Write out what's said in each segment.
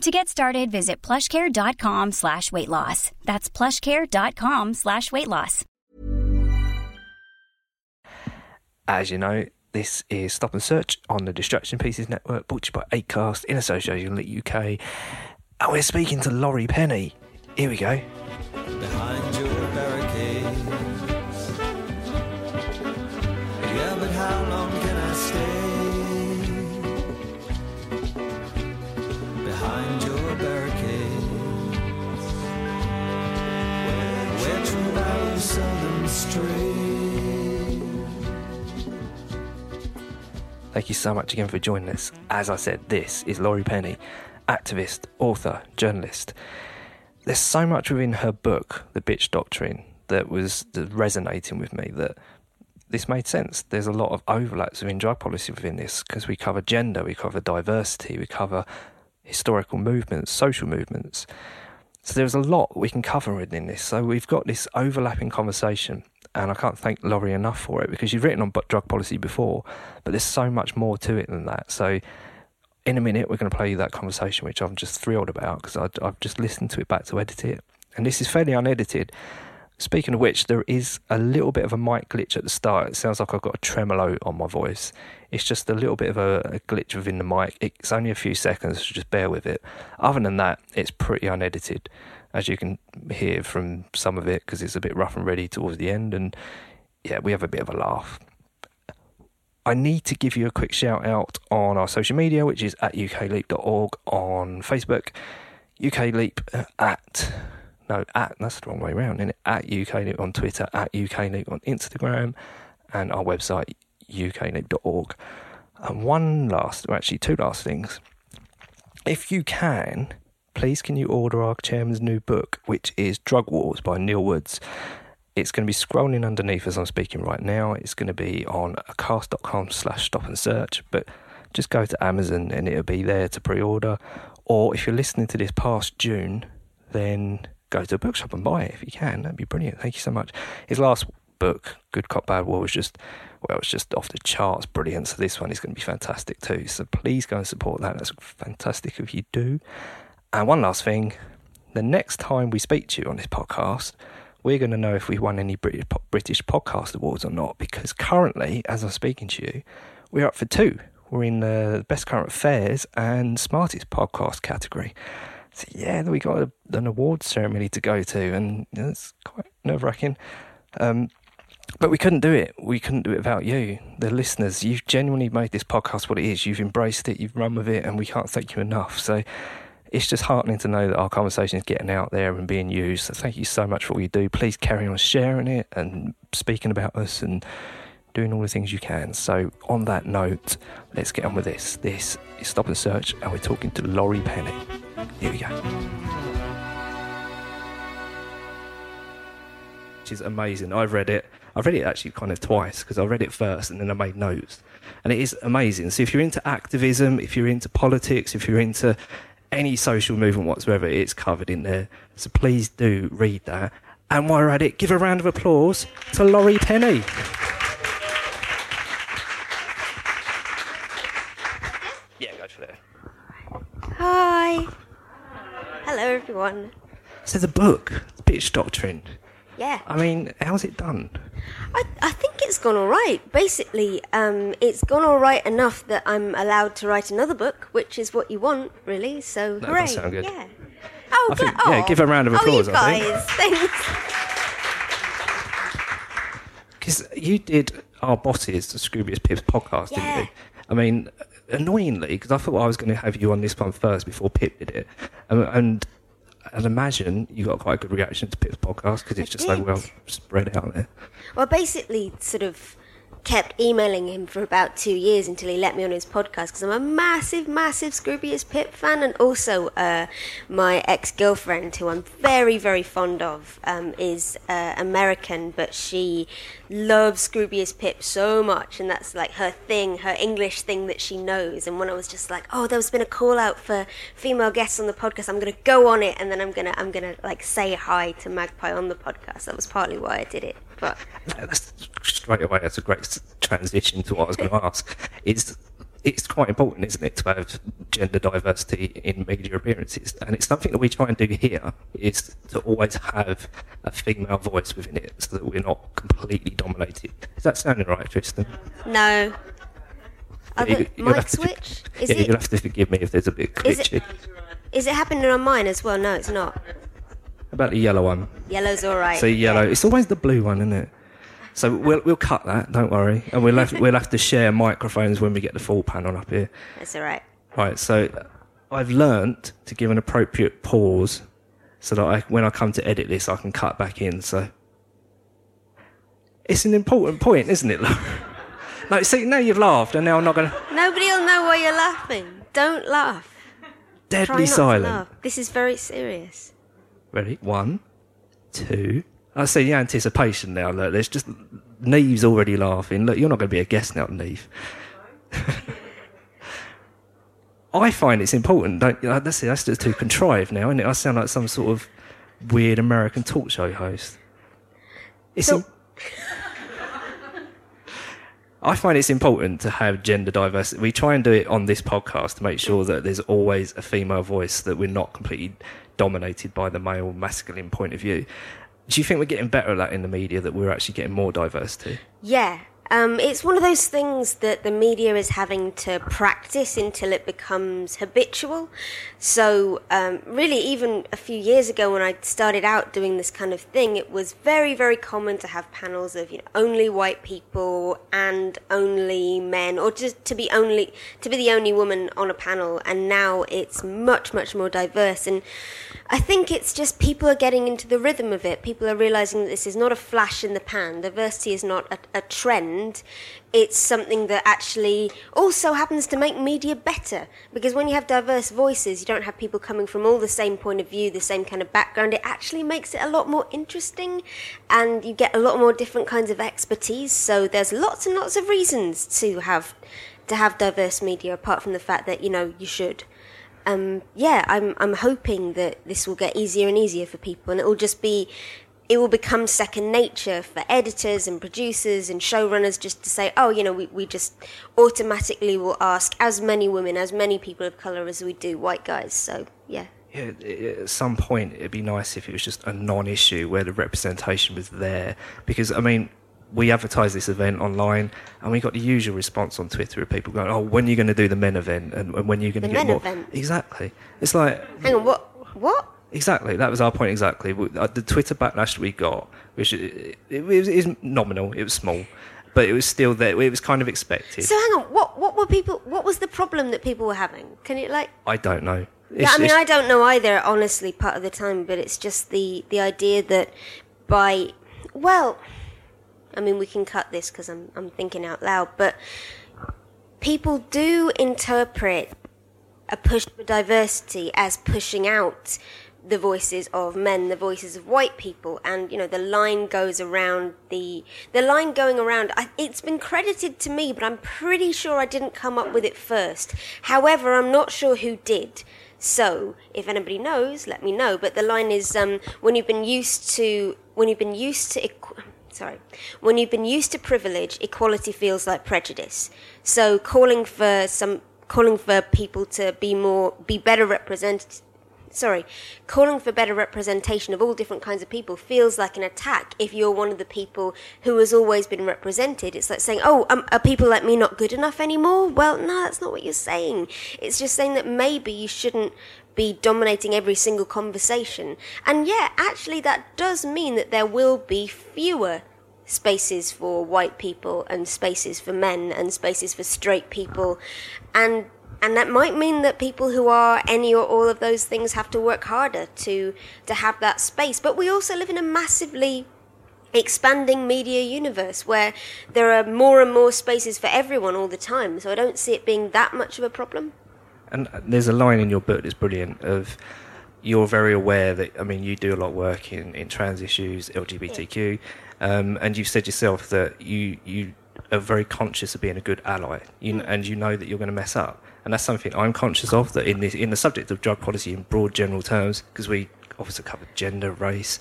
To get started, visit plushcare.com slash weight loss. That's plushcare.com slash weight loss. As you know, this is Stop and Search on the Distraction Pieces Network, brought to you by Acast in association with UK. And we're speaking to Laurie Penny. Here we go. Seldom stray. Thank you so much again for joining us. As I said, this is Laurie Penny, activist, author, journalist. There's so much within her book, The Bitch Doctrine, that was resonating with me that this made sense. There's a lot of overlaps within drug policy within this because we cover gender, we cover diversity, we cover historical movements, social movements. So there's a lot we can cover within this. So we've got this overlapping conversation, and I can't thank Laurie enough for it because you've written on drug policy before, but there's so much more to it than that. So in a minute, we're going to play you that conversation, which I'm just thrilled about because I've just listened to it back to edit it, and this is fairly unedited. Speaking of which, there is a little bit of a mic glitch at the start. It sounds like I've got a tremolo on my voice. It's just a little bit of a, a glitch within the mic. It's only a few seconds, so just bear with it. Other than that, it's pretty unedited, as you can hear from some of it, because it's a bit rough and ready towards the end. And yeah, we have a bit of a laugh. I need to give you a quick shout out on our social media, which is at ukleap.org on Facebook, ukleap uh, at no at that's the wrong way around, is At ukleap on Twitter, at ukleap on Instagram, and our website ukleap.org. And one last, or actually two last things. If you can, please can you order our chairman's new book, which is Drug Wars by Neil Woods. It's going to be scrolling underneath as I'm speaking right now. It's going to be on acast.com slash stop and search, but just go to Amazon and it'll be there to pre-order. Or if you're listening to this past June, then go to a bookshop and buy it if you can. That'd be brilliant. Thank you so much. His last book, Good Cop Bad War, was just well, it's just off the charts, brilliant. So this one is going to be fantastic too. So please go and support that. That's fantastic if you do. And one last thing, the next time we speak to you on this podcast, we're going to know if we won any British British podcast awards or not. Because currently, as I'm speaking to you, we're up for two. We're in the best current affairs and smartest podcast category. So yeah, we got a, an award ceremony to go to, and it's quite nerve wracking. Um, but we couldn't do it. We couldn't do it without you, the listeners. You've genuinely made this podcast what it is. You've embraced it. You've run with it, and we can't thank you enough. So it's just heartening to know that our conversation is getting out there and being used. So thank you so much for what you do. Please carry on sharing it and speaking about us and doing all the things you can. So on that note, let's get on with this. This is Stop and Search, and we're talking to Laurie Penny. Here we go. Which is amazing. I've read it. I've read it actually kind of twice because I read it first and then I made notes. And it is amazing. So if you're into activism, if you're into politics, if you're into any social movement whatsoever, it's covered in there. So please do read that. And while we're at it, give a round of applause to Laurie Penny. Yeah, go for it. Hi. Hello, everyone. So the book, the Bitch Doctrine. Yeah, I mean, how's it done? I, I think it's gone all right. Basically, um, it's gone all right enough that I'm allowed to write another book, which is what you want, really. So, That hooray! does sound good. Yeah. Oh, I think- yeah, oh. give a round of applause, Oh, you I think. thanks. Because you did our bosses, the Scroobius Pips podcast, didn't Yeah. you? I mean, annoyingly, because I thought I was going to have you on this one first before Pip did it, and and, and imagine you got quite a good reaction to Pip's podcast because it's I just so did. well spread out there. Well, basically sort of kept emailing him for about two years until he let me on his podcast because I'm a massive, massive Scroobius Pip fan, and also uh, my ex girlfriend, who I'm very, very fond of, um, is uh, American, but she loves Scroobius Pip so much, and that's like her thing, her English thing that she knows. And when I was just like, oh, there's been a call out for female guests on the podcast, I'm gonna go on it, and then I'm gonna, I'm gonna like say hi to Magpie on the podcast. That was partly why I did it, but. That's straight away. That's a great transition to what I was going to ask. It's it's quite important, isn't it, to have gender diversity in media appearances, and it's something that we try and do here. Is to always have a female voice within it, so that we're not completely dominated. Is that sounding right, Tristan? No. Other, You- you'll mic have to switch? Is yeah, it you'll have to forgive me if there's a bit Is it- glitchy. is it happening on mine as well? No, it's not. About the yellow one. Yellow's all right. So yellow. Yeah. It's always the blue one, isn't it? So we'll we'll cut that. Don't worry, and we'll have we'll have to share microphones when we get the full panel up here. That's all right. Right. So I've learnt to give an appropriate pause, so that I, when I come to edit this, I can cut back in. So it's an important point, isn't it? Laura? like, see, now you've laughed, and now I'm not going to. Nobody will know why you're laughing. Don't laugh. Deadly silent. laugh. This is very serious. Ready? One, two. I see the anticipation now. Look, there's just Neve's already laughing. Look, you're not going to be a guest now, Neve. I find it's important. Don't, that's that's just too contrived now, isn't it? I sound like some sort of weird American talk show host. It's So- I find it's important to have gender diversity. We try and do it on this podcast to make sure that there's always a female voice, that we're not completely dominated by the male masculine point of view. Do you think we're getting better at that in the media, that we're actually getting more diversity? Yeah. Um, it's one of those things that the media is having to practice until it becomes habitual. So, um, really, even a few years ago when I started out doing this kind of thing, it was very, very common to have panels of you know only white people and only men, or just to be only to be the only woman on a panel. And now it's much, much more diverse. And I think it's just people are getting into the rhythm of it. People are realizing that this is not a flash in the pan. Diversity is not a, a trend. It's something that actually also happens to make media better. Because when you have diverse voices, you don't have people coming from all the same point of view, the same kind of background. It actually makes it a lot more interesting and you get a lot more different kinds of expertise. So there's lots and lots of reasons to have to have diverse media apart from the fact that, you know, you should um, yeah, I'm I'm hoping that this will get easier and easier for people, and it will just be, it will become second nature for editors and producers and showrunners just to say, oh, you know, we, we just automatically will ask as many women, as many people of color as we do white guys. So yeah, Yeah, at some point it'd be nice if it was just a non-issue where the representation was there. Because I mean, we advertised this event online, and we got the usual response on Twitter of people going, "Oh, when are you going to do the men event? And, and when are you going to The get men more?" event? Exactly. It's like hang on, what what? exactly that was our point. Exactly uh, the Twitter backlash we got, which it, it, was, it was nominal, it was small, but it was still there. It was kind of expected. So hang on, what what were people? What was the problem that people were having? Can you like? I don't know. Yeah, I mean, I don't know either, honestly, part of the time, but it's just the, the idea that by, well, I mean, we can cut this because I'm, I'm thinking out loud, but people do interpret a push for diversity as pushing out the voices of men, the voices of white people, and you know the line goes around the the line going around. I, it's been credited to me, but I'm pretty sure I didn't come up with it first. However, I'm not sure who did. So, if anybody knows, let me know. But the line is um, when you've been used to when you've been used to. Equ- sorry, when you've been used to privilege, equality feels like prejudice. So calling for some, calling for people to be more, be better represented. Sorry, calling for better representation of all different kinds of people feels like an attack if you're one of the people who has always been represented. It's like saying, oh, um, are people like me not good enough anymore? Well, no, that's not what you're saying. It's just saying that maybe you shouldn't be dominating every single conversation. And yeah, actually, that does mean that there will be fewer spaces for white people and spaces for men and spaces for straight people. And and that might mean that people who are any or all of those things have to work harder to to have that space. But we also live in a massively expanding media universe where there are more and more spaces for everyone all the time. So i don't see it being that much of a problem And there's a line in your book that's brilliant of you're very aware that I mean you do a lot of work in, in trans issues, LGBTQ, um, and you've said yourself that you you are very conscious of being a good ally, you, kn- and you know that you're going to mess up, and that's something I'm conscious of. That in this in the subject of drug policy in broad general terms, because we obviously cover gender, race,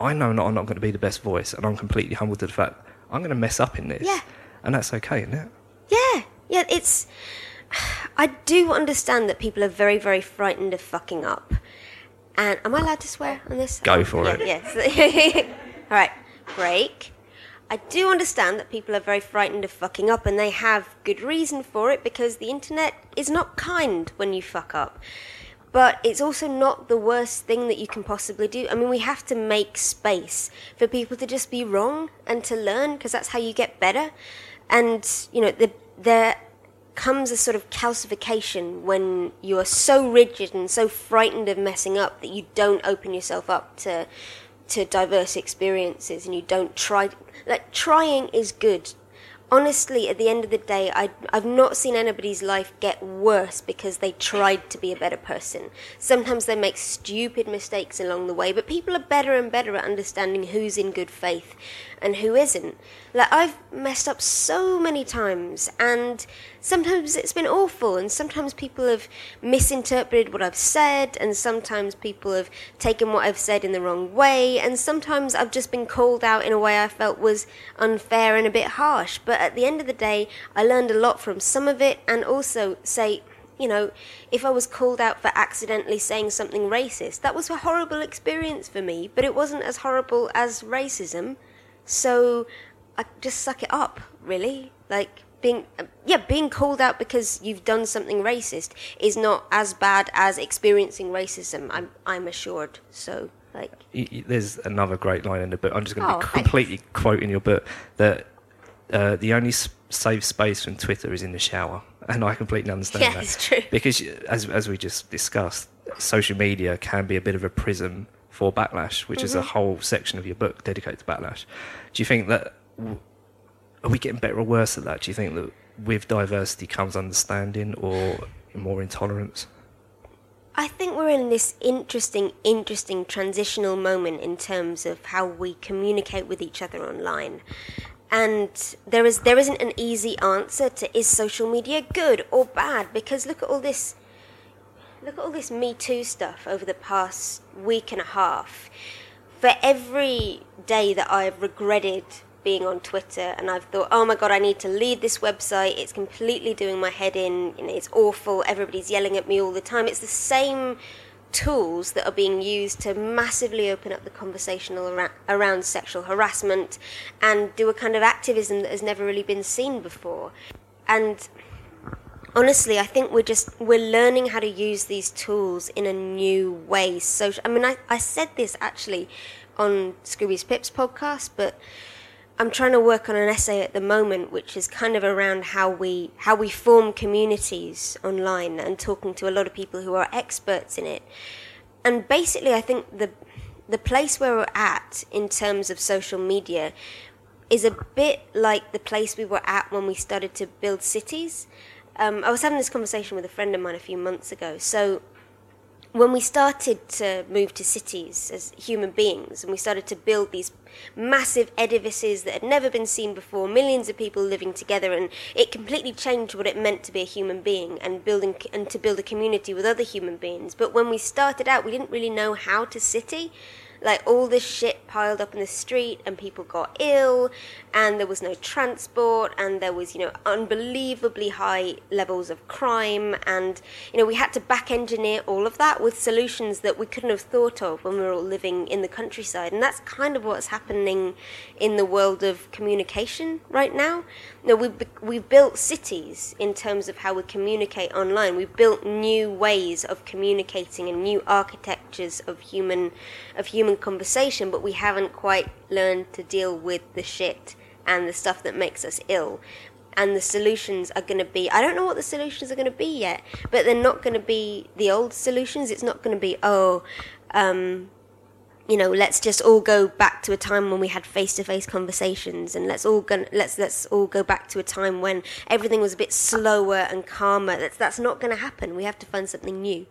I know not, I'm not going to be the best voice, and I'm completely humbled to the fact I'm going to mess up in this, Yeah. and that's okay, isn't it? Yeah, yeah, it's. I do understand that people are very, very frightened of fucking up. And am I allowed to swear on this? Go for yeah, it. Yes. All right, break. I do understand that people are very frightened of fucking up, and they have good reason for it because the internet is not kind when you fuck up. But it's also not the worst thing that you can possibly do. I mean, we have to make space for people to just be wrong and to learn because that's how you get better. And, you know, the, there comes a sort of calcification when you are so rigid and so frightened of messing up that you don't open yourself up to to diverse experiences and you don't try like trying is good. Honestly at the end of the day I, i've not seen anybody's life get worse because they tried to be a better person. Sometimes they make stupid mistakes along the way but people are better and better at understanding who's in good faith and who isn't like i've messed up so many times and sometimes it's been awful and sometimes people have misinterpreted what i've said and sometimes people have taken what i've said in the wrong way and sometimes i've just been called out in a way i felt was unfair and a bit harsh but at the end of the day i learned a lot from some of it and also say you know, if I was called out for accidentally saying something racist, that was a horrible experience for me, but it wasn't as horrible as racism. So I just suck it up, really. Like being yeah, being called out because you've done something racist is not as bad as experiencing racism. I'm I'm assured. So like there's another great line in the book. I'm just going to Oh, be thanks. completely quoting your book that uh, the only safe space from Twitter is in the shower, and I completely understand Yeah, that. it's true. Because as as we just discussed, social media can be a bit of a prism for backlash, which is a Mm-hmm. whole section of your book dedicated to backlash. Do you think that w- are we getting better or worse at that? Do you think that with diversity comes understanding or more intolerance? I think we're in this interesting, interesting transitional moment in terms of how we communicate with each other online. And there is there isn't an easy answer to is social media good or bad because look at all this look at all this Me Too stuff over the past week and a half. For every day that I've regretted being on Twitter and I've thought, oh my god, I need to leave this website, it's completely doing my head in, it's awful, everybody's yelling at me all the time. It's the same tools that are being used to massively open up the conversation around, around sexual harassment and do a kind of activism that has never really been seen before. And honestly, I think we're just we're learning how to use these tools in a new way. So, I mean, I, I said this actually on Scroobius Pips podcast, but I'm trying to work on an essay at the moment, which is kind of around how we how we form communities online and talking to a lot of people who are experts in it. And basically, I think the the place where we're at in terms of social media is a bit like the place we were at when we started to build cities. Um, I was having this conversation with a friend of mine a few months ago. So, when we started to move to cities as human beings and we started to build these massive edifices that had never been seen before, millions of people living together, and it completely changed what it meant to be a human being and building and to build a community with other human beings. But when we started out, we didn't really know how to city. Like all this shit piled up in the street, and people got ill, and there was no transport, and there was, you know, unbelievably high levels of crime, and, you know, we had to back engineer all of that with solutions that we couldn't have thought of when we were all living in the countryside. And that's kind of what's happening in the world of communication right now. You know, we've, we've built cities in terms of how we communicate online. We've built new ways of communicating and new architectures of human, of human human conversation, but we haven't quite learned to deal with the shit and the stuff that makes us ill. And the solutions are going to be, I don't know what the solutions are going to be yet, but they're not going to be the old solutions. It's not going to be, oh, um, you know, let's just all go back to a time when we had face-to-face conversations, and let's all go, let's let's all go back to a time when everything was a bit slower and calmer. That's that's not going to happen. We have to find something new.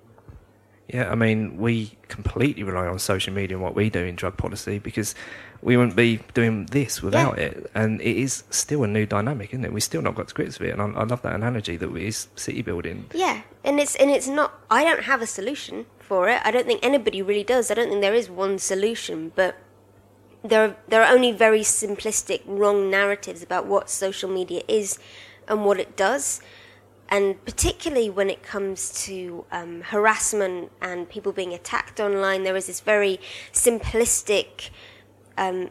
Yeah, I mean, we completely rely on social media and what we do in drug policy because we wouldn't be doing this without Yeah. it. And it is still a new dynamic, isn't it? We still not got to grips with it. And I, I love that analogy that it is city building. Yeah, and it's and it's not. I don't have a solution for it. I don't think anybody really does. I don't think there is one solution, but there are, there are only very simplistic, wrong narratives about what social media is and what it does. And particularly when it comes to um, harassment and people being attacked online, there is this very simplistic um,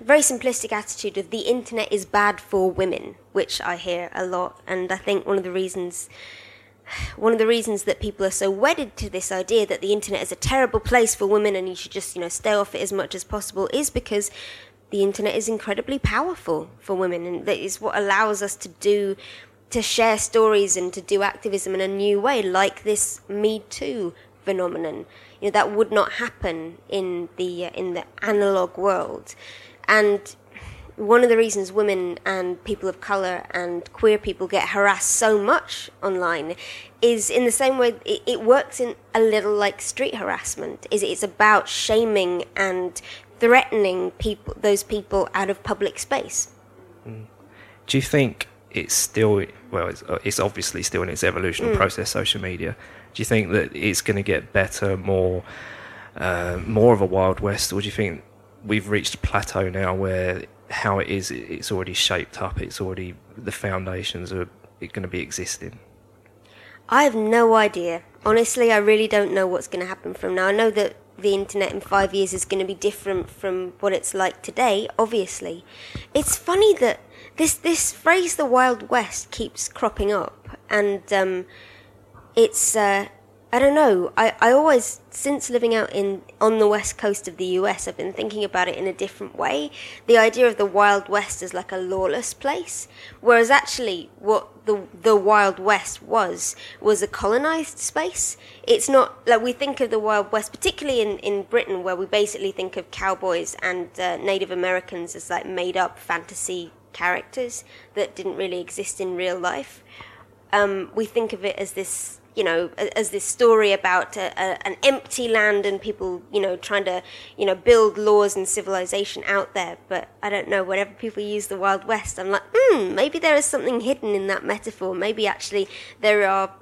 very simplistic attitude of the internet is bad for women, which I hear a lot, and I think one of the reasons one of the reasons that people are so wedded to this idea that the internet is a terrible place for women and you should just you know stay off it as much as possible is because the internet is incredibly powerful for women and that is what allows us to do to share stories and to do activism in a new way like this me too phenomenon you know that would not happen in the uh, in the analog world. And one of the reasons women and people of color and queer people get harassed so much online is in the same way it, it works in a little like street harassment is it's about shaming and threatening people those people out of public space. Do you think it's still, well, it's, uh, it's obviously still in its evolutionary process, social media. Do you think that it's going to get better, more, uh, more of a Wild West, or do you think we've reached a plateau now where how it is, it's already shaped up, it's already, the foundations are going to be existing? I have no idea. Honestly, I really don't know what's going to happen from now. I know that the internet in five years is going to be different from what it's like today, obviously. It's funny that this, this phrase, the Wild West, keeps cropping up. And um, it's, uh, I don't know, I, I always, since living out in on the west coast of the US, I've been thinking about it in a different way. The idea of the Wild West as like a lawless place, whereas actually what the the Wild West was was a colonized space. It's not like we think of the Wild West, particularly in, in Britain, where we basically think of cowboys and uh, Native Americans as like made up fantasy characters that didn't really exist in real life um, we think of it as this, you know, as this story about a, a, an empty land and people, you know, trying to, you know, build laws and civilization out there. But I don't know. Whenever people use the Wild West, I'm like, hmm, maybe there is something hidden in that metaphor. Maybe actually there are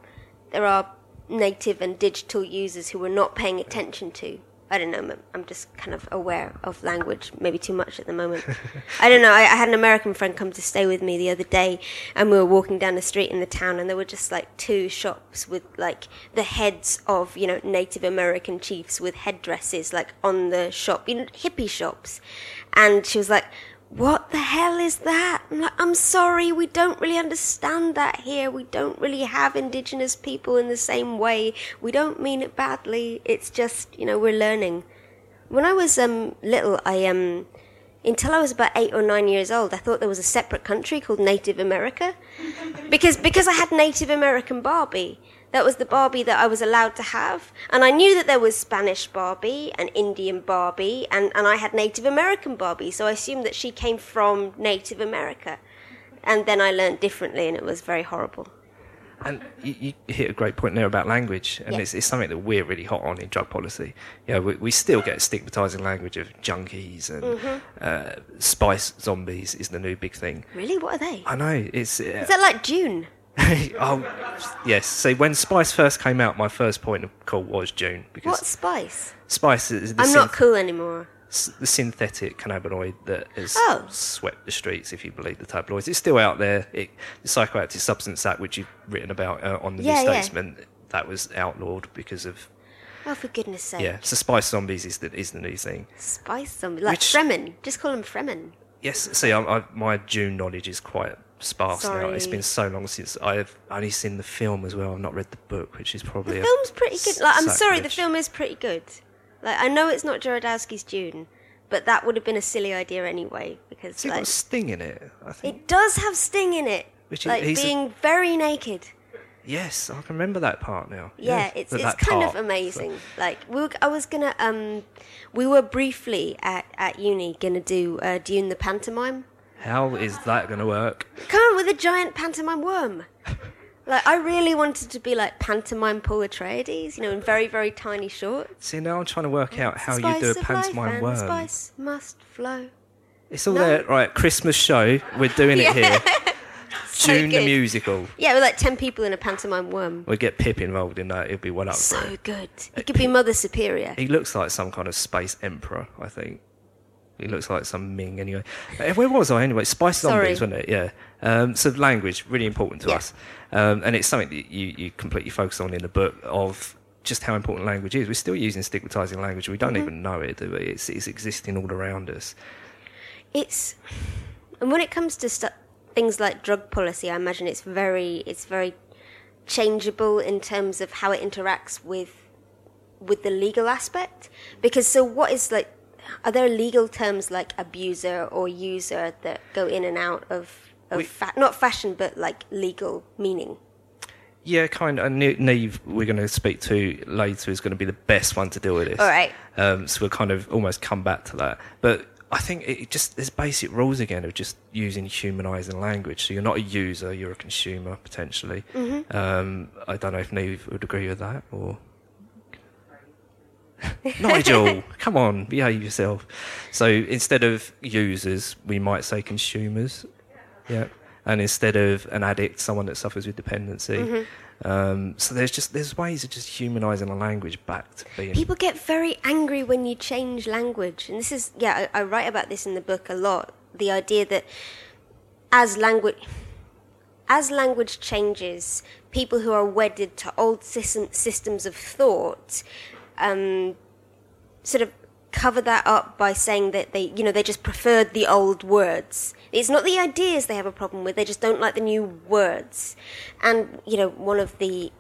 there are native and digital users who we're not paying attention to. I don't know. I'm- just kind of aware of language, maybe too much at the moment. I don't know. I, I had an American friend come to stay with me the other day, and we were walking down the street in the town, and there were just like two shops with like the heads of you know Native American chiefs with headdresses like on the shop, you know, hippie shops. And she was like, what the hell is that? I'm like, I'm sorry, we don't really understand that here. We don't really have indigenous people in the same way. We don't mean it badly. It's just, you know, we're learning. When I was um, little, I um, until I was about eight or nine years old, I thought there was a separate country called Native America, because because I had Native American Barbie. That was the Barbie that I was allowed to have, and I knew that there was Spanish Barbie and Indian Barbie, and, and I had Native American Barbie, so I assumed that she came from Native America. And then I learned differently, and it was very horrible. And you, you hit a great point there about language, and Yeah. it's, it's something that we're really hot on in drug policy. You know, we, we still get stigmatising language of junkies and Mm-hmm. uh, spice zombies is the new big thing. Really, what are they? I know it's. Uh, Is that like Dune? oh, yes. See, when Spice first came out, my first point of call was Dune because What spice? Spice is the, I'm not synth- cool anymore. s- the synthetic cannabinoid that has Oh. swept the streets, if you believe the tabloids. It's still out there. It, the Psychoactive Substance Act, which you've written about uh, on the Yeah, New yeah. Statesman, that was outlawed because of Oh, for goodness sake. yeah. So Spice Zombies is the is the new thing. Spice zombie. Like Which- Fremen. Just call them Fremen. Yes. See, I, I, my Dune knowledge is quite sparse now. It's been so long since I've only seen the film as well. I've not read the book, which is probably The a film's pretty good. Like, I'm sorry, the film is pretty good. Like I know it's not Jodorowsky's Dune, but that would have been a silly idea anyway because Has it got a sting in it? I think. it does have Sting in it, Which is- like a- being very naked. Yes, I can remember that part now. Yeah, Yes, it's it's kind of part. amazing. Like we were, I was gonna um, we were briefly at at uni gonna do uh, Dune the pantomime. How is that going to work? Come on with a giant pantomime worm. Like I really wanted to be like pantomime Paul Atreides, you know, in very very tiny shorts. See, now I'm trying to work out how Spice you do a of life pantomime and worm. Spice must flow. It's all No. there, right? Christmas show. We're doing it here. So Dune the good. musical. Yeah, with like ten people in a pantomime worm. We get Pip involved in that. It'd be well up So good. He uh, could be Mother Superior. He looks like some kind of space emperor. I think he looks like some Ming. Anyway, Uh, where was I anyway? Spice zombies, wasn't it? Yeah. Um, so language really important to Yeah. us, um, and it's something that you you completely focus on in the book of just how important language is. We're still using stigmatizing language. We don't Mm-hmm. even know it, do we? It's, it's existing all around us. It's and when it comes to stu- things like drug policy, I imagine it's very it's very changeable in terms of how it interacts with with the legal aspect. Because so what is like are there legal terms like abuser or user that go in and out of of We- fa- not fashion but like legal meaning? Yeah, kind of. And Neve, we're going to speak to later, is going to be the best one to deal with this. All right. Um, so we'll kind of almost come back to that. But I think it just there's basic rules again of just using humanising language. So you're not a user, you're a consumer potentially. Mm-hmm. Um, I don't know if Neve would agree with that or. Nigel, come on, behave yourself. So instead of users, we might say consumers. Yeah. And instead of an addict, someone that suffers with dependency. Mm-hmm. Um, so there's just there's ways of just humanising a language back to being. People get very angry when you change language, and this is yeah. I, I write about this in the book a lot. The idea that as language as language changes, people who are wedded to old system, systems of thought um, sort of cover that up by saying that they, you know, they just preferred the old words. It's not the ideas they have a problem with; they just don't like the new words. And you know, one of the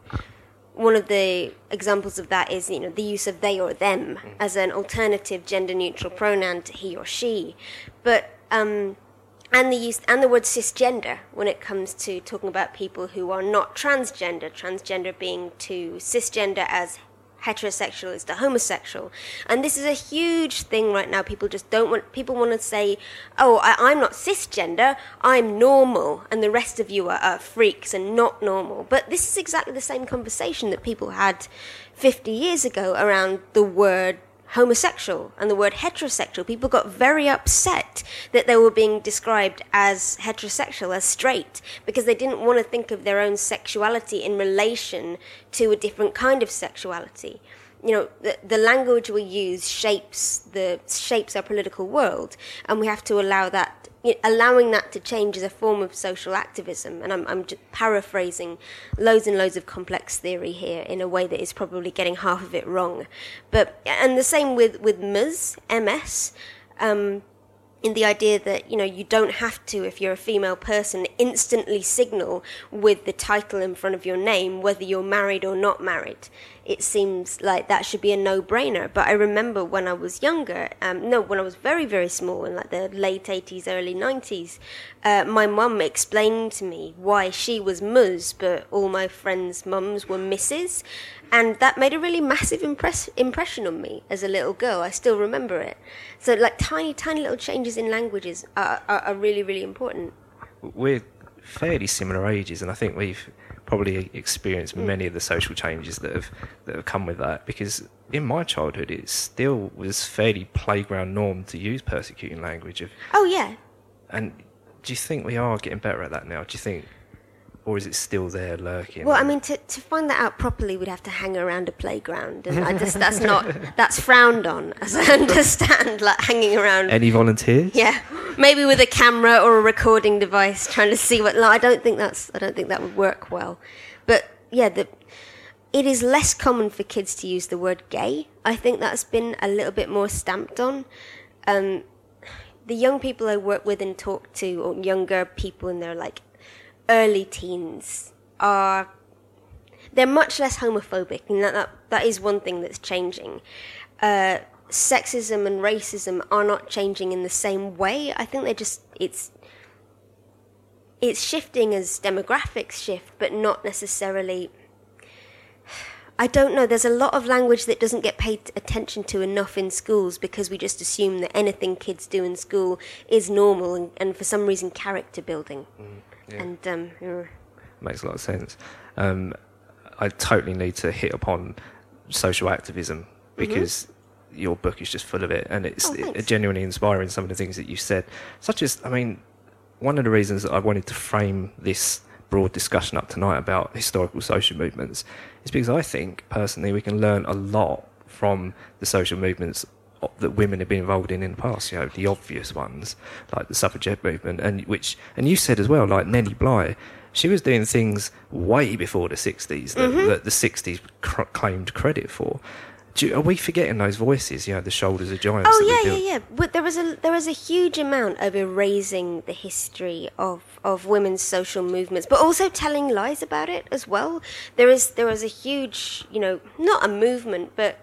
one of the examples of that is you know the use of they or them as an alternative gender neutral pronoun to he or she but um and the use and the word cisgender when it comes to talking about people who are not transgender transgender being to cisgender as heterosexual is the homosexual. And this is a huge thing right now. People just don't want people want to say oh I, i'm not cisgender i'm normal and the rest of you are, are freaks and not normal. But this is exactly the same conversation that people had 50 years ago around the word homosexual and the word heterosexual. People got very upset that they were being described as heterosexual, as straight, because they didn't want to think of their own sexuality in relation to a different kind of sexuality. You know, the, the language we use shapes the shapes our political world, and we have to allow that. Allowing that to change is a form of social activism, and I'm, I'm paraphrasing loads and loads of complex theory here in a way that is probably getting half of it wrong. But and the same with with MS, MS. Um, in the idea that you know you don't have to if you're a female person instantly signal with the title in front of your name whether you're married or not married. It seems like that should be a no-brainer. But i remember when i was younger um, no when i was very very small in like the late 80s early 90s uh, my mum explained to me why she was ms but all my friends mums were mrs and that made a really massive impress- impression on me as a little girl. I still remember it. So, like tiny, tiny little changes in languages are, are, are really, really important. we're fairly similar ages, and I think we've probably experienced Mm. many of the social changes that have that have come with that. Because in my childhood, it still was fairly playground norm to use persecuting language. Of, Oh yeah, and do you think we are getting better at that now? Do you think, or is it still there lurking? Well, I mean, to, to find that out properly, we'd have to hang around a playground, and I just that's not that's frowned on, as I understand. Like hanging around, any volunteers? yeah, maybe with a camera or a recording device, trying to see what. No, I don't think that's. I don't think that would work well. But yeah, the it is less common for kids to use the word gay. I think that's been a little bit more stamped on. Um, the young people I work with and talk to, or younger people in their like early teens, are they're much less homophobic, and that, that that is one thing that's changing. uh, sexism and racism are not changing in the same way. I think they're just it's it's shifting as demographics shift, but not necessarily. I don't know. There's a lot of language that doesn't get paid attention to enough in schools because we just assume that anything kids do in school is normal and, and for some reason character building. Yeah. And um, makes a lot of sense. Um, I totally need to hit upon social activism because your book is just full of it, and it's Mm-hmm. Oh, it- genuinely inspiring. Some of the things that you said, such as, I mean, one of the reasons that I wanted to frame this broad discussion up tonight about historical social movements is because I think personally we can learn a lot from the social movements that women have been involved in in the past. You know, the obvious ones like the suffragette movement, and which, and you said as well, like Nellie Bly. She was doing things way before the 60s that, Mm-hmm. that the 60s cr- claimed credit for. You, are we forgetting those voices? You know, the shoulders of giants. Oh yeah, yeah, yeah. But there was a there was a huge amount of erasing the history of, of women's social movements, but also telling lies about it as well. There is there was a huge, you know, not a movement, but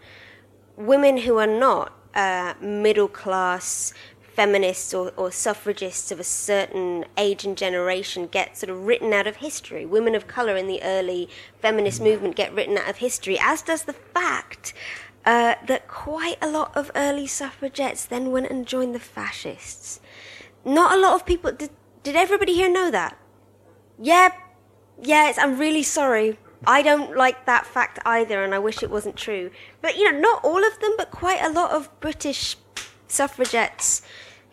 women who are not uh, middle class feminists or, or suffragists of a certain age and generation get sort of written out of history. Women of colour in the early feminist movement get written out of history, as does the fact uh, that quite a lot of early suffragettes then went and joined the fascists. Not a lot of people. Did, did everybody here know that? Yeah, yes, I'm really sorry. I don't like that fact either, and I wish it wasn't true. But, you know, not all of them, but quite a lot of British suffragettes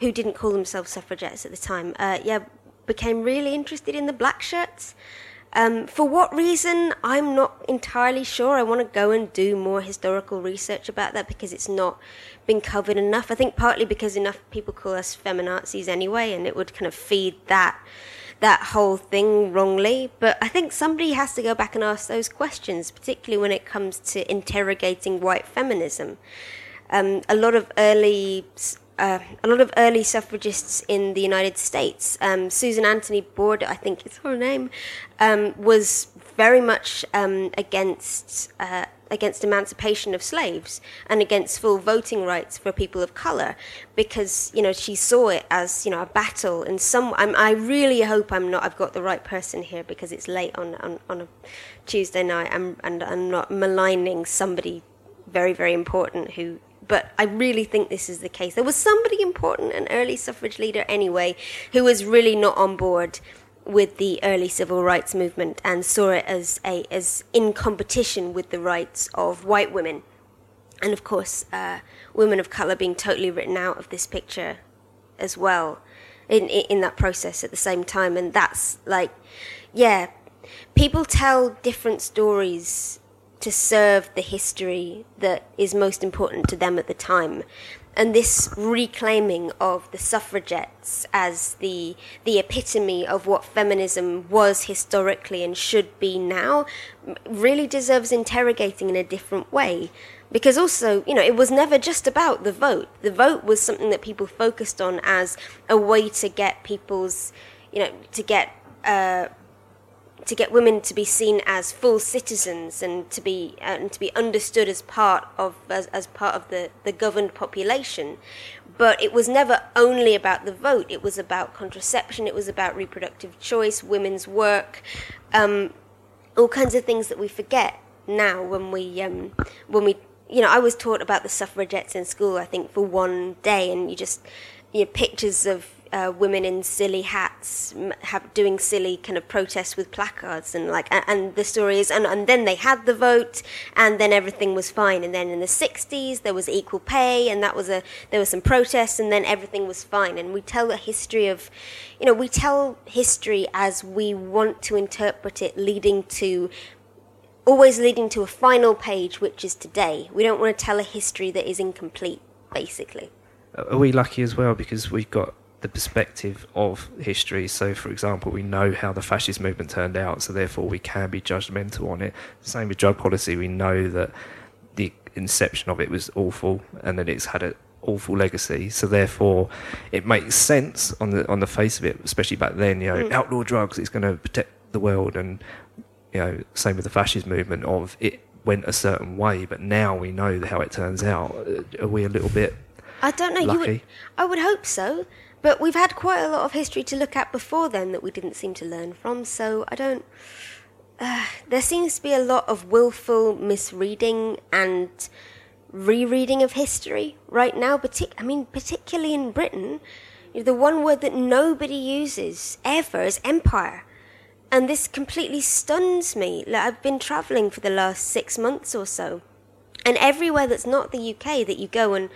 who didn't call themselves suffragettes at the time, uh, yeah, became really interested in the black shirts. Um, for what reason, I'm not entirely sure. I want to go and do more historical research about that because it's not been covered enough. I think partly because enough people call us feminazis anyway, and it would kind of feed that that whole thing wrongly. But I think somebody has to go back and ask those questions, particularly when it comes to interrogating white feminism. Um, a lot of early uh, a lot of early suffragists in the United States. Um, Susan Anthony Board, I think is her name, um, was very much um, against uh, against emancipation of slaves and against full voting rights for people of color, because you know she saw it as you know a battle. And some, I'm, I really hope I'm not. I've got the right person here because it's late on on, on a Tuesday night. I'm, and I'm not maligning somebody very very important who but I really think this is the case. There was somebody important, an early suffrage leader anyway, who was really not on board with the early civil rights movement and saw it as a as in competition with the rights of white women, and of course, uh, women of color being totally written out of this picture as well in in in that process at the same time, and that's like, yeah, people tell different stories to serve the history that is most important to them at the time. And this reclaiming of the suffragettes as the the epitome of what feminism was historically and should be now really deserves interrogating in a different way. Because also, you know, it was never just about the vote. The vote was something that people focused on as a way to get people's, you know, to get uh, to get women to be seen as full citizens and to be uh, and to be understood as part of as, as part of the, the governed population. But it was never only about the vote. It was about contraception. It was about reproductive choice women's work um, all kinds of things that we forget now when we um, when we you know I was taught about the suffragettes in school I think for one day and you just you know, pictures of uh, women in silly hats have doing silly kind of protests with placards and like and, and the story is and, and then they had the vote and then everything was fine. And then in the 60s there was equal pay and that was a there was some protests and then everything was fine. And we tell a history of you know we tell history as we want to interpret it leading to always leading to a final page which is today. We don't want to tell a history that is incomplete basically. Are we lucky as well because we've got the perspective of history? So, for example, we know how the fascist movement turned out, so therefore we can be judgmental on it. Same with drug policy, we know that the inception of it was awful and that it's had an awful legacy. So, therefore, it makes sense on the on the face of it, especially back then. You know, outlaw drugs, it's going to protect the world, and you know, same with the fascist movement of it went a certain way, but now we know how it turns out. Uh, Are we a little bit? I don't know. You would, Lucky. I would hope so. But we've had quite a lot of history to look at before then that we didn't seem to learn from. So I don't. Uh, there seems to be a lot of willful misreading and rereading of history right now. Partic- I mean, particularly in Britain, the one word that nobody uses ever is empire. And this completely stuns me. Like, I've been travelling for the last six months or so. And everywhere that's not the UK that you go and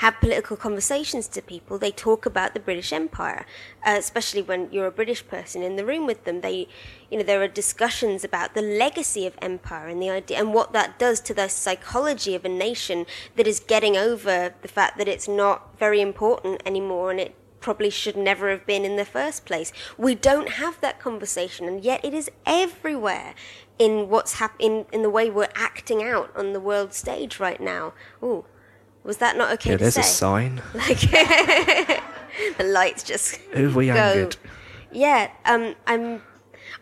have political conversations to people, they talk about the British Empire. Uh, especially when you're a British person in the room with them, they, you know, there are discussions about the legacy of empire and the idea and what that does to the psychology of a nation that is getting over the fact that it's not very important anymore and it probably should never have been in the first place. We don't have that conversation, and yet it is everywhere in what's happening in the way we're acting out on the world stage right now. Ooh, was that not okay Yeah, to there's say? a sign. Like the lights just Who we go. angered? Yeah, um, I'm.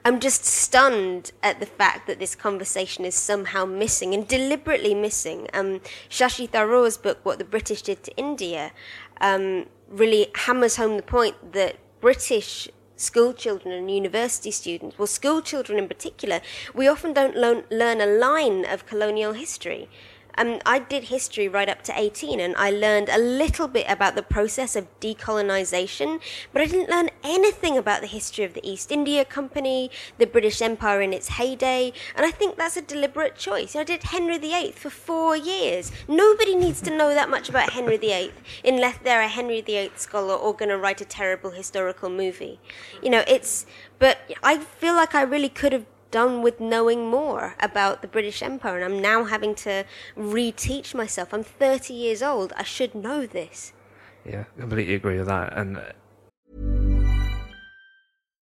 I'm just stunned at the fact that this conversation is somehow missing and deliberately missing. Um, Shashi Tharoor's book, What the British Did to India, um, really hammers home the point that British school children and university students, well, school children in particular, we often don't learn, learn a line of colonial history. Um, I did history right up to 18 and I learned a little bit about the process of decolonization, but I didn't learn anything about the history of the East India Company, the British Empire in its heyday, and I think that's a deliberate choice. I did Henry VIII for four years. Nobody needs to know that much about Henry VIII unless they're a Henry VIII scholar or going to write a terrible historical movie. You know, it's, but I feel like I really could have done with knowing more about the British Empire, and I'm now having to reteach myself. I'm 30 years old. I should know this. Yeah, completely agree with that. And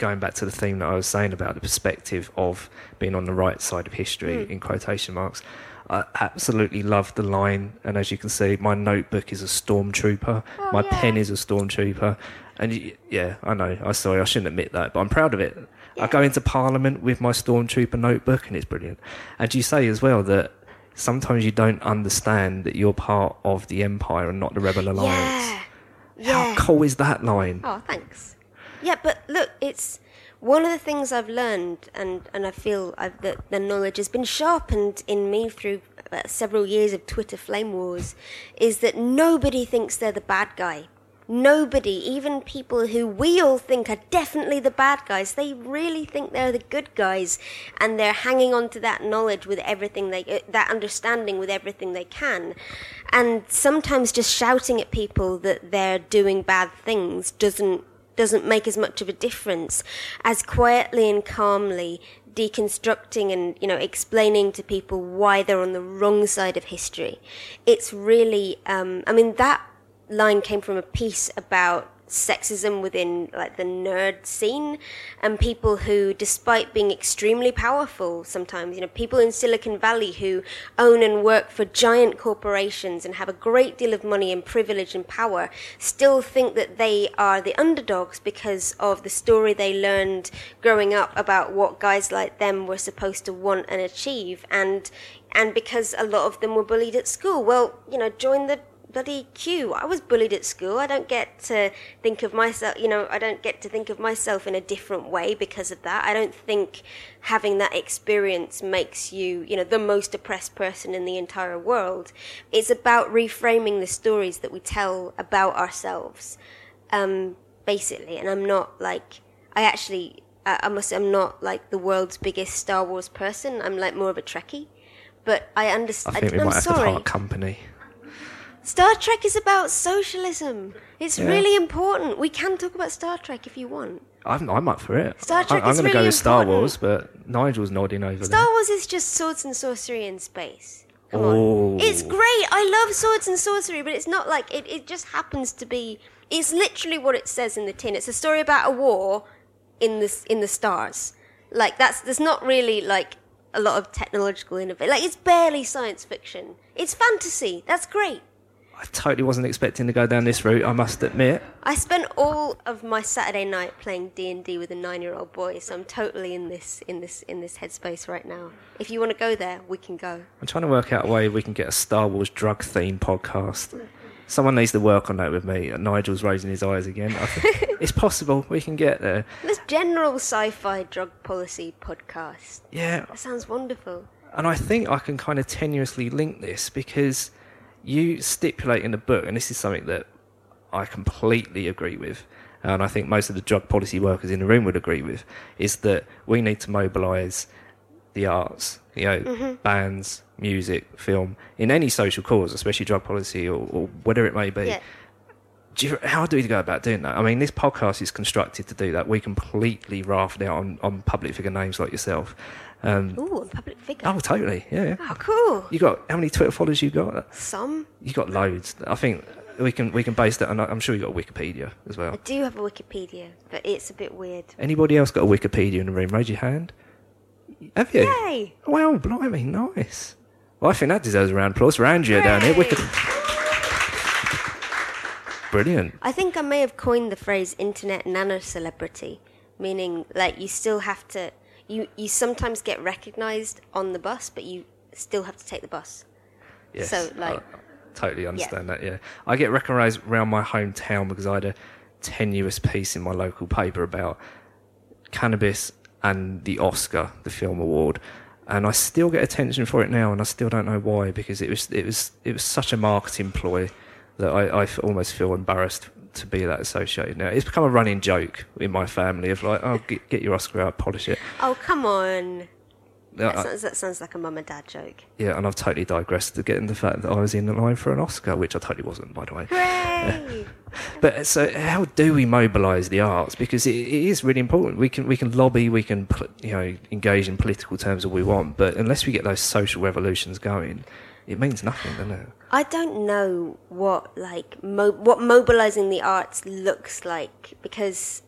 Going back to the theme that I was saying about the perspective of being on the right side of history, Hmm. in quotation marks, I absolutely love the line. And as you can see, my notebook is a stormtrooper, Oh, my pen is a stormtrooper. And yeah, I know. I'm sorry, I shouldn't admit that, but I'm proud of it. I go into Parliament with my stormtrooper notebook, and it's brilliant. And you say as well that sometimes you don't understand that you're part of the Empire and not the Rebel Alliance. Yeah. How cool is that line? Oh, thanks. Yeah, but look, it's one of the things I've learned, and, and I feel I've, that the knowledge has been sharpened in me through uh, several years of Twitter flame wars, is that nobody thinks they're the bad guy. nobody, even people who we all think are definitely the bad guys, they really think they're the good guys, and they're hanging on to that knowledge with everything they, uh, that understanding with everything they can. And sometimes just shouting at people that they're doing bad things doesn't doesn't make as much of a difference as quietly and calmly deconstructing and you know explaining to people why they're on the wrong side of history. It's really um, i mean that line came from a piece about sexism within like the nerd scene. And people who despite being extremely powerful sometimes you know people in silicon valley who own and work for giant corporations and have a great deal of money and privilege and power still think that they are the underdogs because of the story they learned growing up about what guys like them were supposed to want and achieve. And and because a lot of them were bullied at school. Well you know join the bloody queue. I was bullied at school. I don't get to think of myself, you know, I don't get to think of myself in a different way because of that. I don't think having that experience makes you, you know, the most oppressed person in the entire world. It's about reframing the stories that we tell about ourselves, um, basically. And I'm not like, I actually, I must I'm not like the world's biggest Star Wars person. I'm like more of a Trekkie. But I understand. I think we I'm might have sorry. to part company. Star Trek is about socialism. It's Yeah. really important. We can talk about Star Trek if you want. I'm, I'm up for it. Star Trek I, I'm gonna go really with Star important. Wars, but Nigel's nodding over Star there. Wars is just swords and sorcery in space. Come Oh. on. It's great. I love swords and sorcery, but it's not like it, it just happens to be it's literally what it says in the tin. It's a story about a war in the in the stars. Like that's there's not really like a lot of technological innovation. Like it's barely science fiction. It's fantasy. That's great. I totally wasn't expecting to go down this route. I must admit. I spent all of my Saturday night playing D and D with a nine-year-old boy, so I'm totally in this in this in this headspace right now. If you want to go there, we can go. I'm trying to work out a way we can get a Star Wars drug theme podcast. Someone needs to work on that with me. Nigel's raising his eyes again. It's possible. We can get there. This general sci-fi drug policy podcast. Yeah, That sounds wonderful. and I think I can kind of tenuously link this because you stipulate in the book, and this is something that I completely agree with, and I think most of the drug policy workers in the room would agree with, is that we need to mobilise the arts, you know, mm-hmm. bands, music, film, in any social cause, especially drug policy or, or whatever it may be. Yeah. Do you, how do we go about doing that? I mean, this podcast is constructed to do that. We completely raft out on, on public figure names like yourself. Um, Ooh, a public figure. oh, totally. Yeah, yeah. Oh, cool. You got how many Twitter followers you got? Some. You got loads. I think we can we can base that on. I'm sure you got a Wikipedia as well. I do have a Wikipedia, but it's a bit weird. Anybody else got a Wikipedia in the room? Raise your hand. Have you? Yay! Wow, blimey, nice. Well, I think that deserves a round of applause for Andrea down here. Hooray! Wiki- Brilliant. I think I may have coined the phrase internet nano celebrity, meaning like you still have to you you sometimes get recognized on the bus, but you still have to take the bus. Yes. So, like- I totally understand that. Yeah, I get recognised around my hometown because I had a tenuous piece in my local paper about cannabis and the Oscar, the film award, and I still get attention for it now, and I still don't know why because it was it was it was such a marketing ploy that I, I almost feel embarrassed to be that associated now. It's become a running joke in my family of like, oh, get, get your Oscar out, polish it. Oh come on! That I- sounds, that sounds like a mum and dad joke. yeah, and I've totally digressed to getting the fact that I was in the line for an Oscar, which I totally wasn't, by the way. Hooray! But so, how do we mobilise the arts? Because it, it is really important. We can we can lobby, we can you know engage in political terms all we want, but unless we get those social revolutions going, it means nothing, doesn't it? I don't know what like mo- what mobilizing the arts looks like because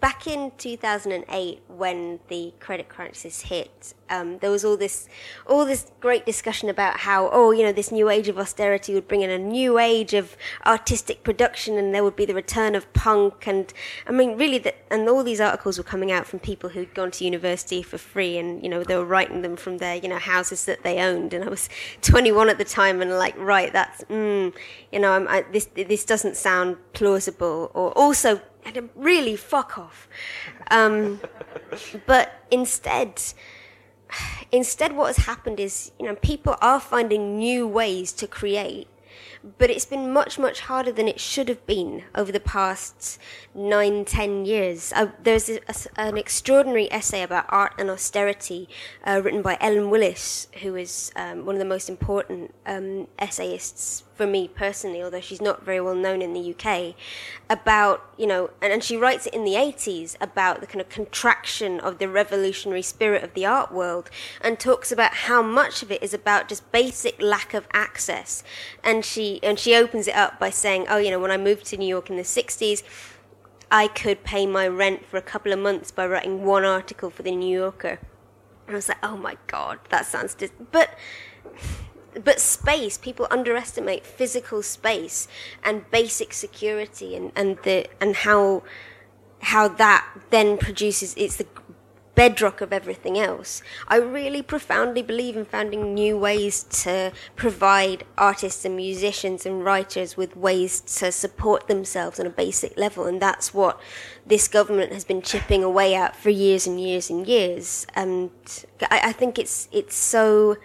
back in 2008 when the credit crisis hit um, there was all this all this great discussion about how oh you know this new age of austerity would bring in a new age of artistic production and there would be the return of punk and I mean really that and all these articles were coming out from people who'd gone to university for free and you know they were writing them from their you know houses that they owned and I was 21 at the time and like right that's mm, you know I, this this doesn't sound plausible or also really fuck off um, but instead instead what has happened is you know people are finding new ways to create but it's been much, much harder than it should have been over the past nine, ten years. Uh, there's a, a, an extraordinary essay about art and austerity uh, written by Ellen Willis, who is um, one of the most important um, essayists for me personally, although she's not very well known in the UK, about, you know, and, and she writes it in the 80s about the kind of contraction of the revolutionary spirit of the art world and talks about how much of it is about just basic lack of access. And she, and she opens it up by saying, oh, you know, when I moved to New York in the 60s, I could pay my rent for a couple of months by writing one article for the New Yorker. And I was like, oh my god, that sounds dis-. but but space people underestimate physical space and basic security and, and the and how how that then produces it's the bedrock of everything else. I really profoundly believe in finding new ways to provide artists and musicians and writers with ways to support themselves on a basic level, and that's what this government has been chipping away at for years and years and years. And I, I think it's it's so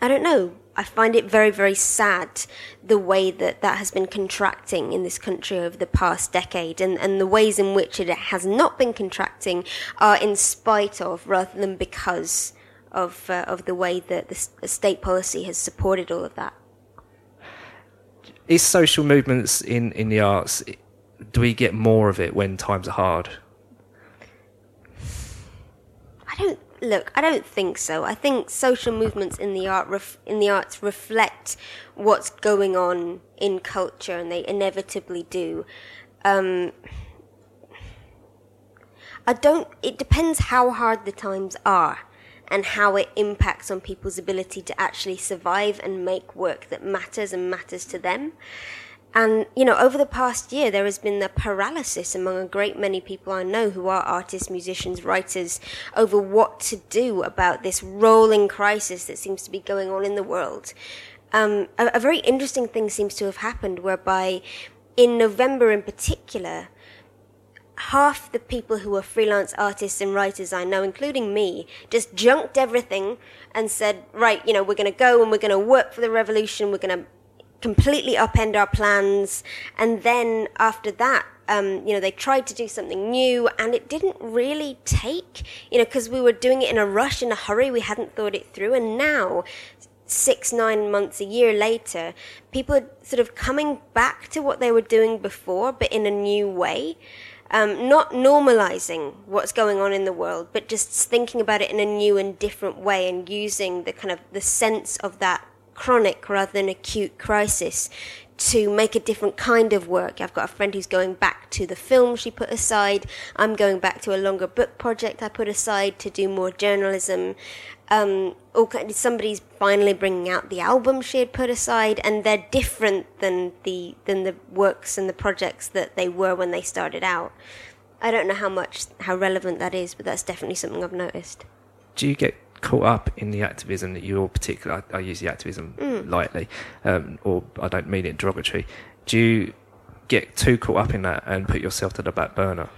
I don't know. I find it very, very sad the way that that has been contracting in this country over the past decade, and, and the ways in which it has not been contracting are in spite of rather than because of uh, of the way that the, the state policy has supported all of that. Is social movements in, in the arts? Do we get more of it when times are hard? I don't look, I don't think so. I think social movements in the art ref, in the arts reflect what's going on in culture, and they inevitably do. Um, I don't. It depends how hard the times are, and how it impacts on people's ability to actually survive and make work that matters and matters to them. And, you know, over the past year, there has been the paralysis among a great many people I know who are artists, musicians, writers over what to do about this rolling crisis that seems to be going on in the world. Um, a, a very interesting thing seems to have happened whereby in November in particular, half the people who are freelance artists and writers I know, including me, just junked everything and said, right, you know, we're going to go and we're going to work for the revolution. We're going to completely upend our plans. And then after that, um, you know, they tried to do something new and it didn't really take, you know, because we were doing it in a rush, in a hurry. We hadn't thought it through. And now, six, nine months, a year later, people are sort of coming back to what they were doing before, but in a new way. Um, not normalizing what's going on in the world, but just thinking about it in a new and different way and using the kind of the sense of that chronic rather than acute crisis to make a different kind of work. I've got a friend who's going back to the film she put aside. I'm going back to a longer book project I put aside to do more journalism. Um, somebody's finally bringing out the album she had put aside, and they're different than the than the works and the projects that they were when they started out. I don't know how much how relevant that is, but that's definitely something I've noticed. Do you get caught up in the activism that you're particular. I, I use the activism mm. lightly, um, or I don't mean it derogatory. Do you get too caught up in that and put yourself to the back burner?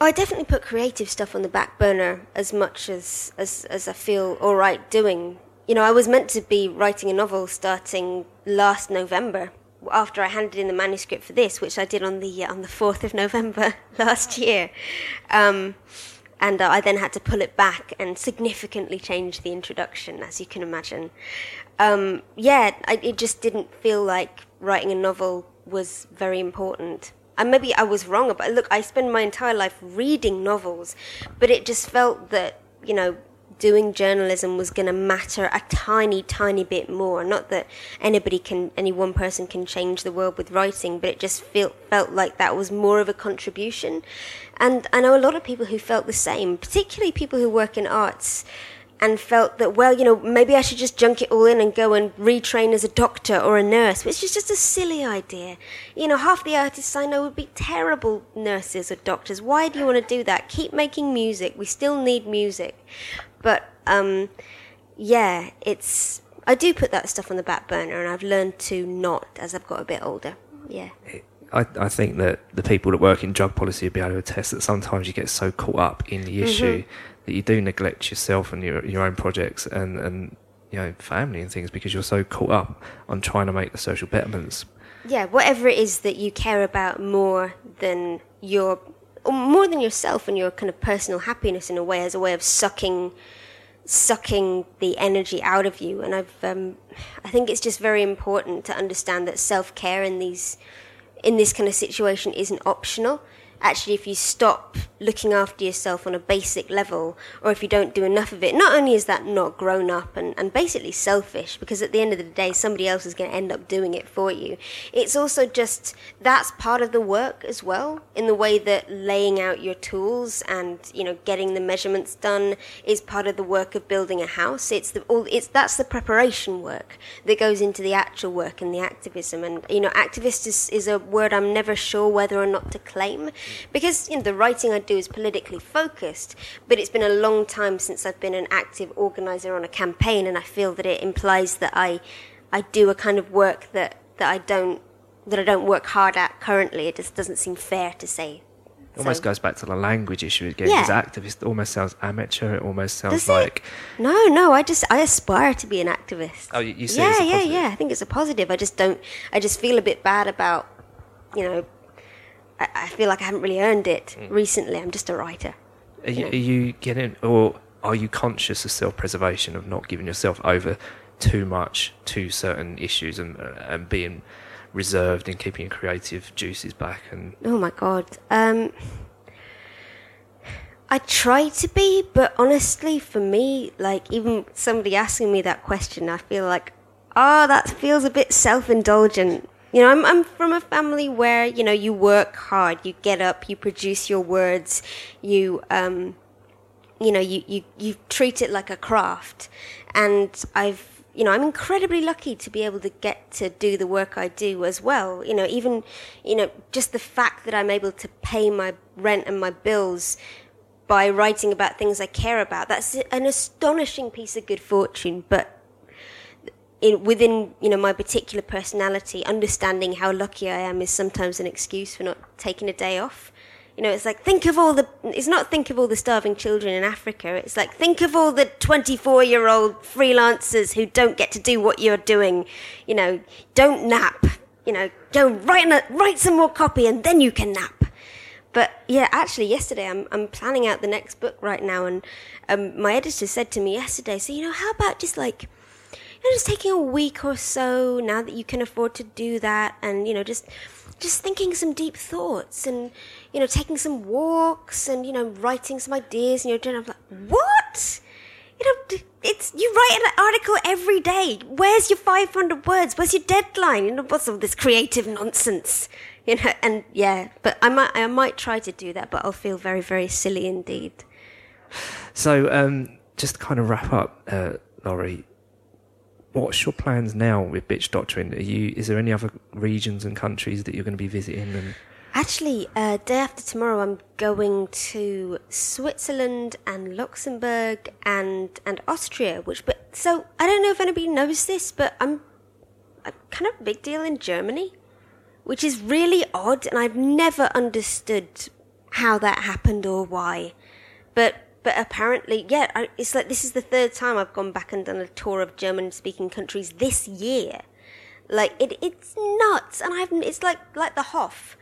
I definitely put creative stuff on the back burner as much as, as, as I feel all right doing. You know, I was meant to be writing a novel starting last November after I handed in the manuscript for this, which I did on the on the fourth of November last year. Um, and uh, I then had to pull it back and significantly change the introduction, as you can imagine. Um, yeah, I, it just didn't feel like writing a novel was very important. And maybe I was wrong about. Look, I spend my entire life reading novels, but it just felt that you know doing journalism was going to matter a tiny, tiny bit more. Not that anybody can, any one person can change the world with writing, but it just felt felt like that was more of a contribution. And I know a lot of people who felt the same, particularly people who work in arts and felt that, well, you know, maybe I should just junk it all in and go and retrain as a doctor or a nurse, which is just a silly idea. You know, half the artists I know would be terrible nurses or doctors. Why do you want to do that? Keep making music. We still need music. But, um, yeah, it's, I do put that stuff on the back burner and I've learned to not as I've got a bit older. Yeah. I, I think that the people that work in drug policy will be able to attest that sometimes you get so caught up in the issue mm-hmm. that you do neglect yourself and your your own projects and, and you know family and things because you're so caught up on trying to make the social betterments. Yeah, whatever it is that you care about more than your more than yourself and your kind of personal happiness in a way as a way of sucking sucking the energy out of you. And I've um, I think it's just very important to understand that self-care in these in this kind of situation isn't optional actually if you stop looking after yourself on a basic level or if you don't do enough of it not only is that not grown up and, and basically selfish because at the end of the day somebody else is going to end up doing it for you. It's also just that's part of the work as well in the way that laying out your tools and you know getting the measurements done is part of the work of building a house. It's the all it's that's the preparation work that goes into the actual work and the activism. And you know activist is, is a word i'm never sure whether or not to claim because you know the writing I do is politically focused, but it's been a long time since I've been an active organizer on a campaign, and I feel that it implies that I I do a kind of work that that I don't that I don't work hard at currently. It just doesn't seem fair to say. Almost So- goes back to the language issue again. Yeah. Because activist almost sounds amateur. It almost sounds Does it? like No, no. I just I aspire to be an activist. Oh, you- you see yeah, as yeah, yeah. I think it's a positive. I just don't. I just feel a bit bad about, you know. I, I feel like I haven't really earned it Mm. recently. I'm just a writer. Are you, are you getting, or are you conscious of self-preservation of not giving yourself over too much to certain issues and uh, and being reserved and keeping your creative juices back? And Oh my god. Um I try to be, but honestly for me, like even somebody asking me that question, I feel like oh, that feels a bit self-indulgent. You know, I'm I'm from a family where, you know, you work hard, you get up, you produce your words, you um you know, you, you, you treat it like a craft. And I've, you know, I'm incredibly lucky to be able to get to do the work I do as well. You know, even, you know, just the fact that I'm able to pay my rent and my bills by writing about things I care about, that's an astonishing piece of good fortune. But in, within you know my particular personality, understanding how lucky I am is sometimes an excuse for not taking a day off. You know, it's like think of all the. It's not think of all the starving children in Africa. It's like think of all the twenty-four-year-old freelancers who don't get to do what you're doing. You know, don't nap. You know, go write a, write some more copy and then you can nap. But yeah, actually, yesterday I'm I'm planning out the next book right now, and um, my editor said to me yesterday, so you know, how about just like know, just taking a week or so now that you can afford to do that, and you know, just just thinking some deep thoughts, and you know, taking some walks, and you know, writing some ideas, and you're doing. I'm like, what? You know, it's you write an article every day. Where's your 500 words? Where's your deadline? You know, what's all this creative nonsense? You know, and yeah, but I might I might try to do that, but I'll feel very very silly indeed. so, um, just to kind of wrap up, uh, Laurie, what's your plans now with Bitch Doctrine? Are you? Is there any other regions and countries that you're going to be visiting? And Actually, uh, day after tomorrow, I'm going to Switzerland and Luxembourg and and Austria. Which, but so I don't know if anybody knows this, but I'm a kind of big deal in Germany, which is really odd, and I've never understood how that happened or why. But but apparently, yeah, I, it's like this is the third time I've gone back and done a tour of German-speaking countries this year. Like it, it's nuts, and I've it's like like the Hoff,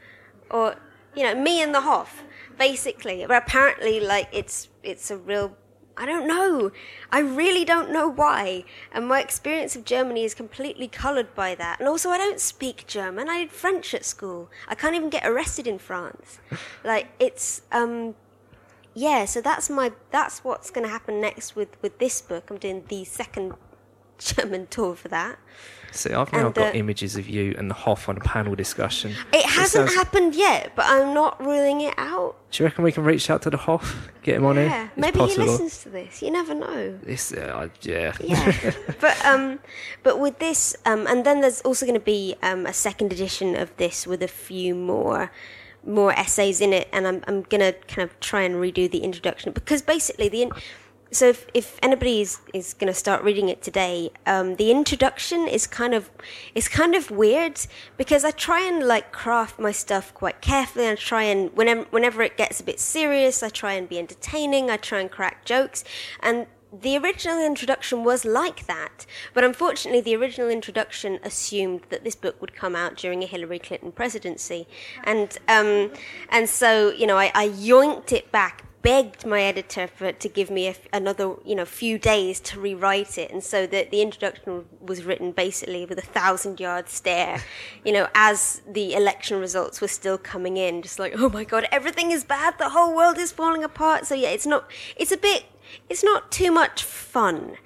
or you know me and the Hoff, basically. But apparently, like it's it's a real. I don't know. I really don't know why. And my experience of Germany is completely coloured by that. And also, I don't speak German. I did French at school. I can't even get arrested in France. like it's um, yeah. So that's my that's what's going to happen next with with this book. I'm doing the second German tour for that. see, I've now And, got uh, images of you and the Hoff on a panel discussion. It hasn't sounds- happened yet, but I'm not ruling it out. Do you reckon we can reach out to the Hoff, get him on Yeah, here? It's maybe he listens to this. You never know. This, uh, yeah. Yeah, but um, but with this, um, and then there's also going to be um, a second edition of this with a few more more essays in it, and I'm I'm gonna kind of try and redo the introduction because basically the. In- so if, if anybody is, is going to start reading it today, um, the introduction is kind of is kind of weird because I try and like craft my stuff quite carefully I try and whenever whenever it gets a bit serious, I try and be entertaining. I try and crack jokes, and the original introduction was like that, but unfortunately, the original introduction assumed that this book would come out during a Hillary Clinton presidency, and um, and so you know, I, I yoinked it back, begged my editor for to give me another you know few days to rewrite it, and so the the introduction was written basically with a thousand yard stare, you know, as the election results were still coming in, just like oh my god, everything is bad, the whole world is falling apart. So yeah, it's not, it's a bit it's not too much fun.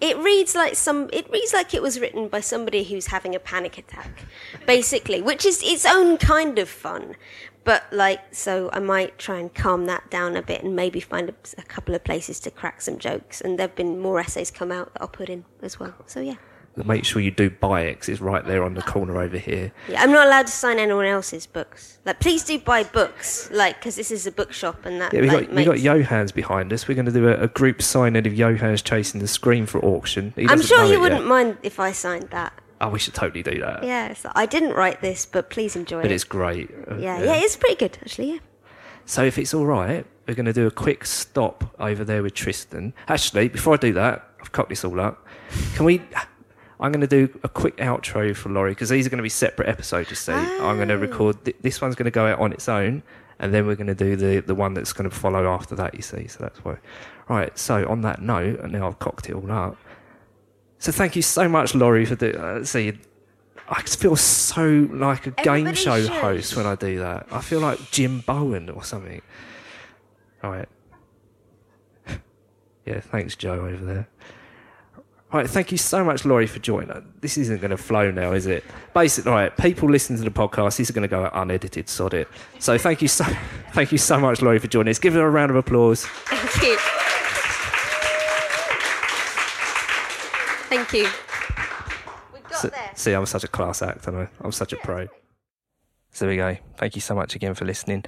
It reads like some. It reads like it was written by somebody who's having a panic attack, basically, which is its own kind of fun. But like, so I might try and calm that down a bit and maybe find a, a couple of places to crack some jokes. And there've been more essays come out that I'll put in as well. So yeah. Make sure you do buy it 'cause it's right there on the corner over here. Yeah, I'm not allowed to sign anyone else's books. Like, please do buy books, like, because this is a bookshop and that. Yeah, we like, got we got makes- Johann's behind us. We're going to do a, a group signing of Johann's Chasing the Scream for auction. I'm sure he wouldn't yet. mind if I signed that. Oh, we should totally do that. Yeah, like, I didn't write this, but please enjoy But it. But it's great. Uh, yeah, yeah, it's pretty good actually. Yeah. So if it's all right, we're going to do a quick stop over there with Tristan. Actually, before I do that, I've cocked this all up. Can we? I'm going to do a quick outro for Laurie because these are going to be separate episodes. You see, I'm going to record. Th- this one's going to go out on its own, and then we're going to do the the one that's going to follow after that. You see, so that's why. Right. So on that note, and now I've cocked it all up. So thank you so much, Laurie, for the. Uh, see, I feel so like a game Everybody show should. host when I do that. I feel like Jim Bowen or something. All right. Yeah, thanks, Joe, over there. All right, thank you so much, Laurie, for joining. This isn't going to flow now, is it? Basically, right, people listening to the podcast, this is going to go unedited, sod it. So thank you so, thank you so much, Laurie, for joining us. Give her a round of applause. Thank you. Thank you. We got S- there. See, I'm such a class act, and I'm such a pro. So there we go. Thank you so much again for listening.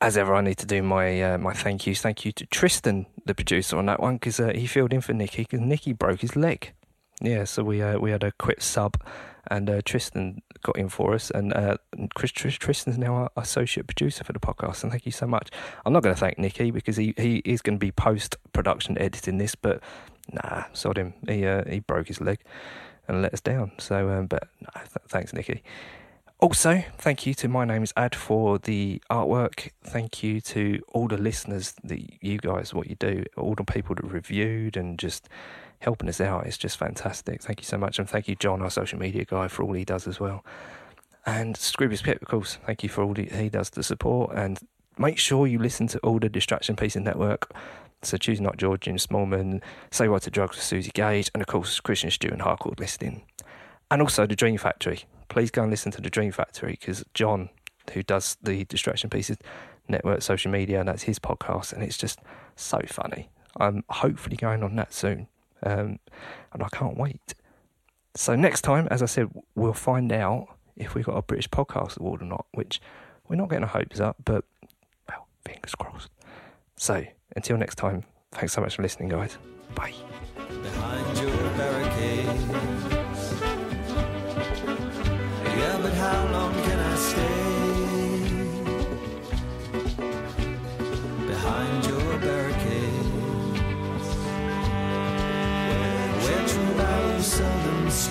As ever, I need to do my uh, my thank yous. Thank you to Tristan, the producer, on that one because uh, he filled in for Nicky because Nicky broke his leg. Yeah, so we uh, we had a quick sub, and uh, Tristan got in for us, and uh, Chris, Tris, Tristan's now our associate producer for the podcast. And thank you so much. I'm not going to thank Nicky because he, he is going to be post production editing this, but nah, sod him. He uh, he broke his leg and let us down. So, um, but th- thanks, Nicky. Also, thank you to My Name is Ad for the artwork. Thank you to all the listeners that you guys, what you do, all the people that reviewed and just helping us out. It's just fantastic. Thank you so much. And thank you, John, our social media guy, for all he does as well. And Scroobius Pip, of course, thank you for all he does to support. And make sure you listen to all the Distraction Pieces Network. So choose not George, Jim Smallman, Say Why to Drugs with Suzi Gage, and of course Christian Stew and Harcourt listing. And also the Dream Factory. Please go and listen to the Dream Factory because John, who does the Distraction Pieces Network social media, and that's his podcast, and it's just so funny. I'm hopefully going on that soon, um, and I can't wait. So next time, as I said, we'll find out if we got a British Podcast Award or not, which we're not getting our hopes up, but well, fingers crossed. So until next time, thanks so much for listening, guys. Bye.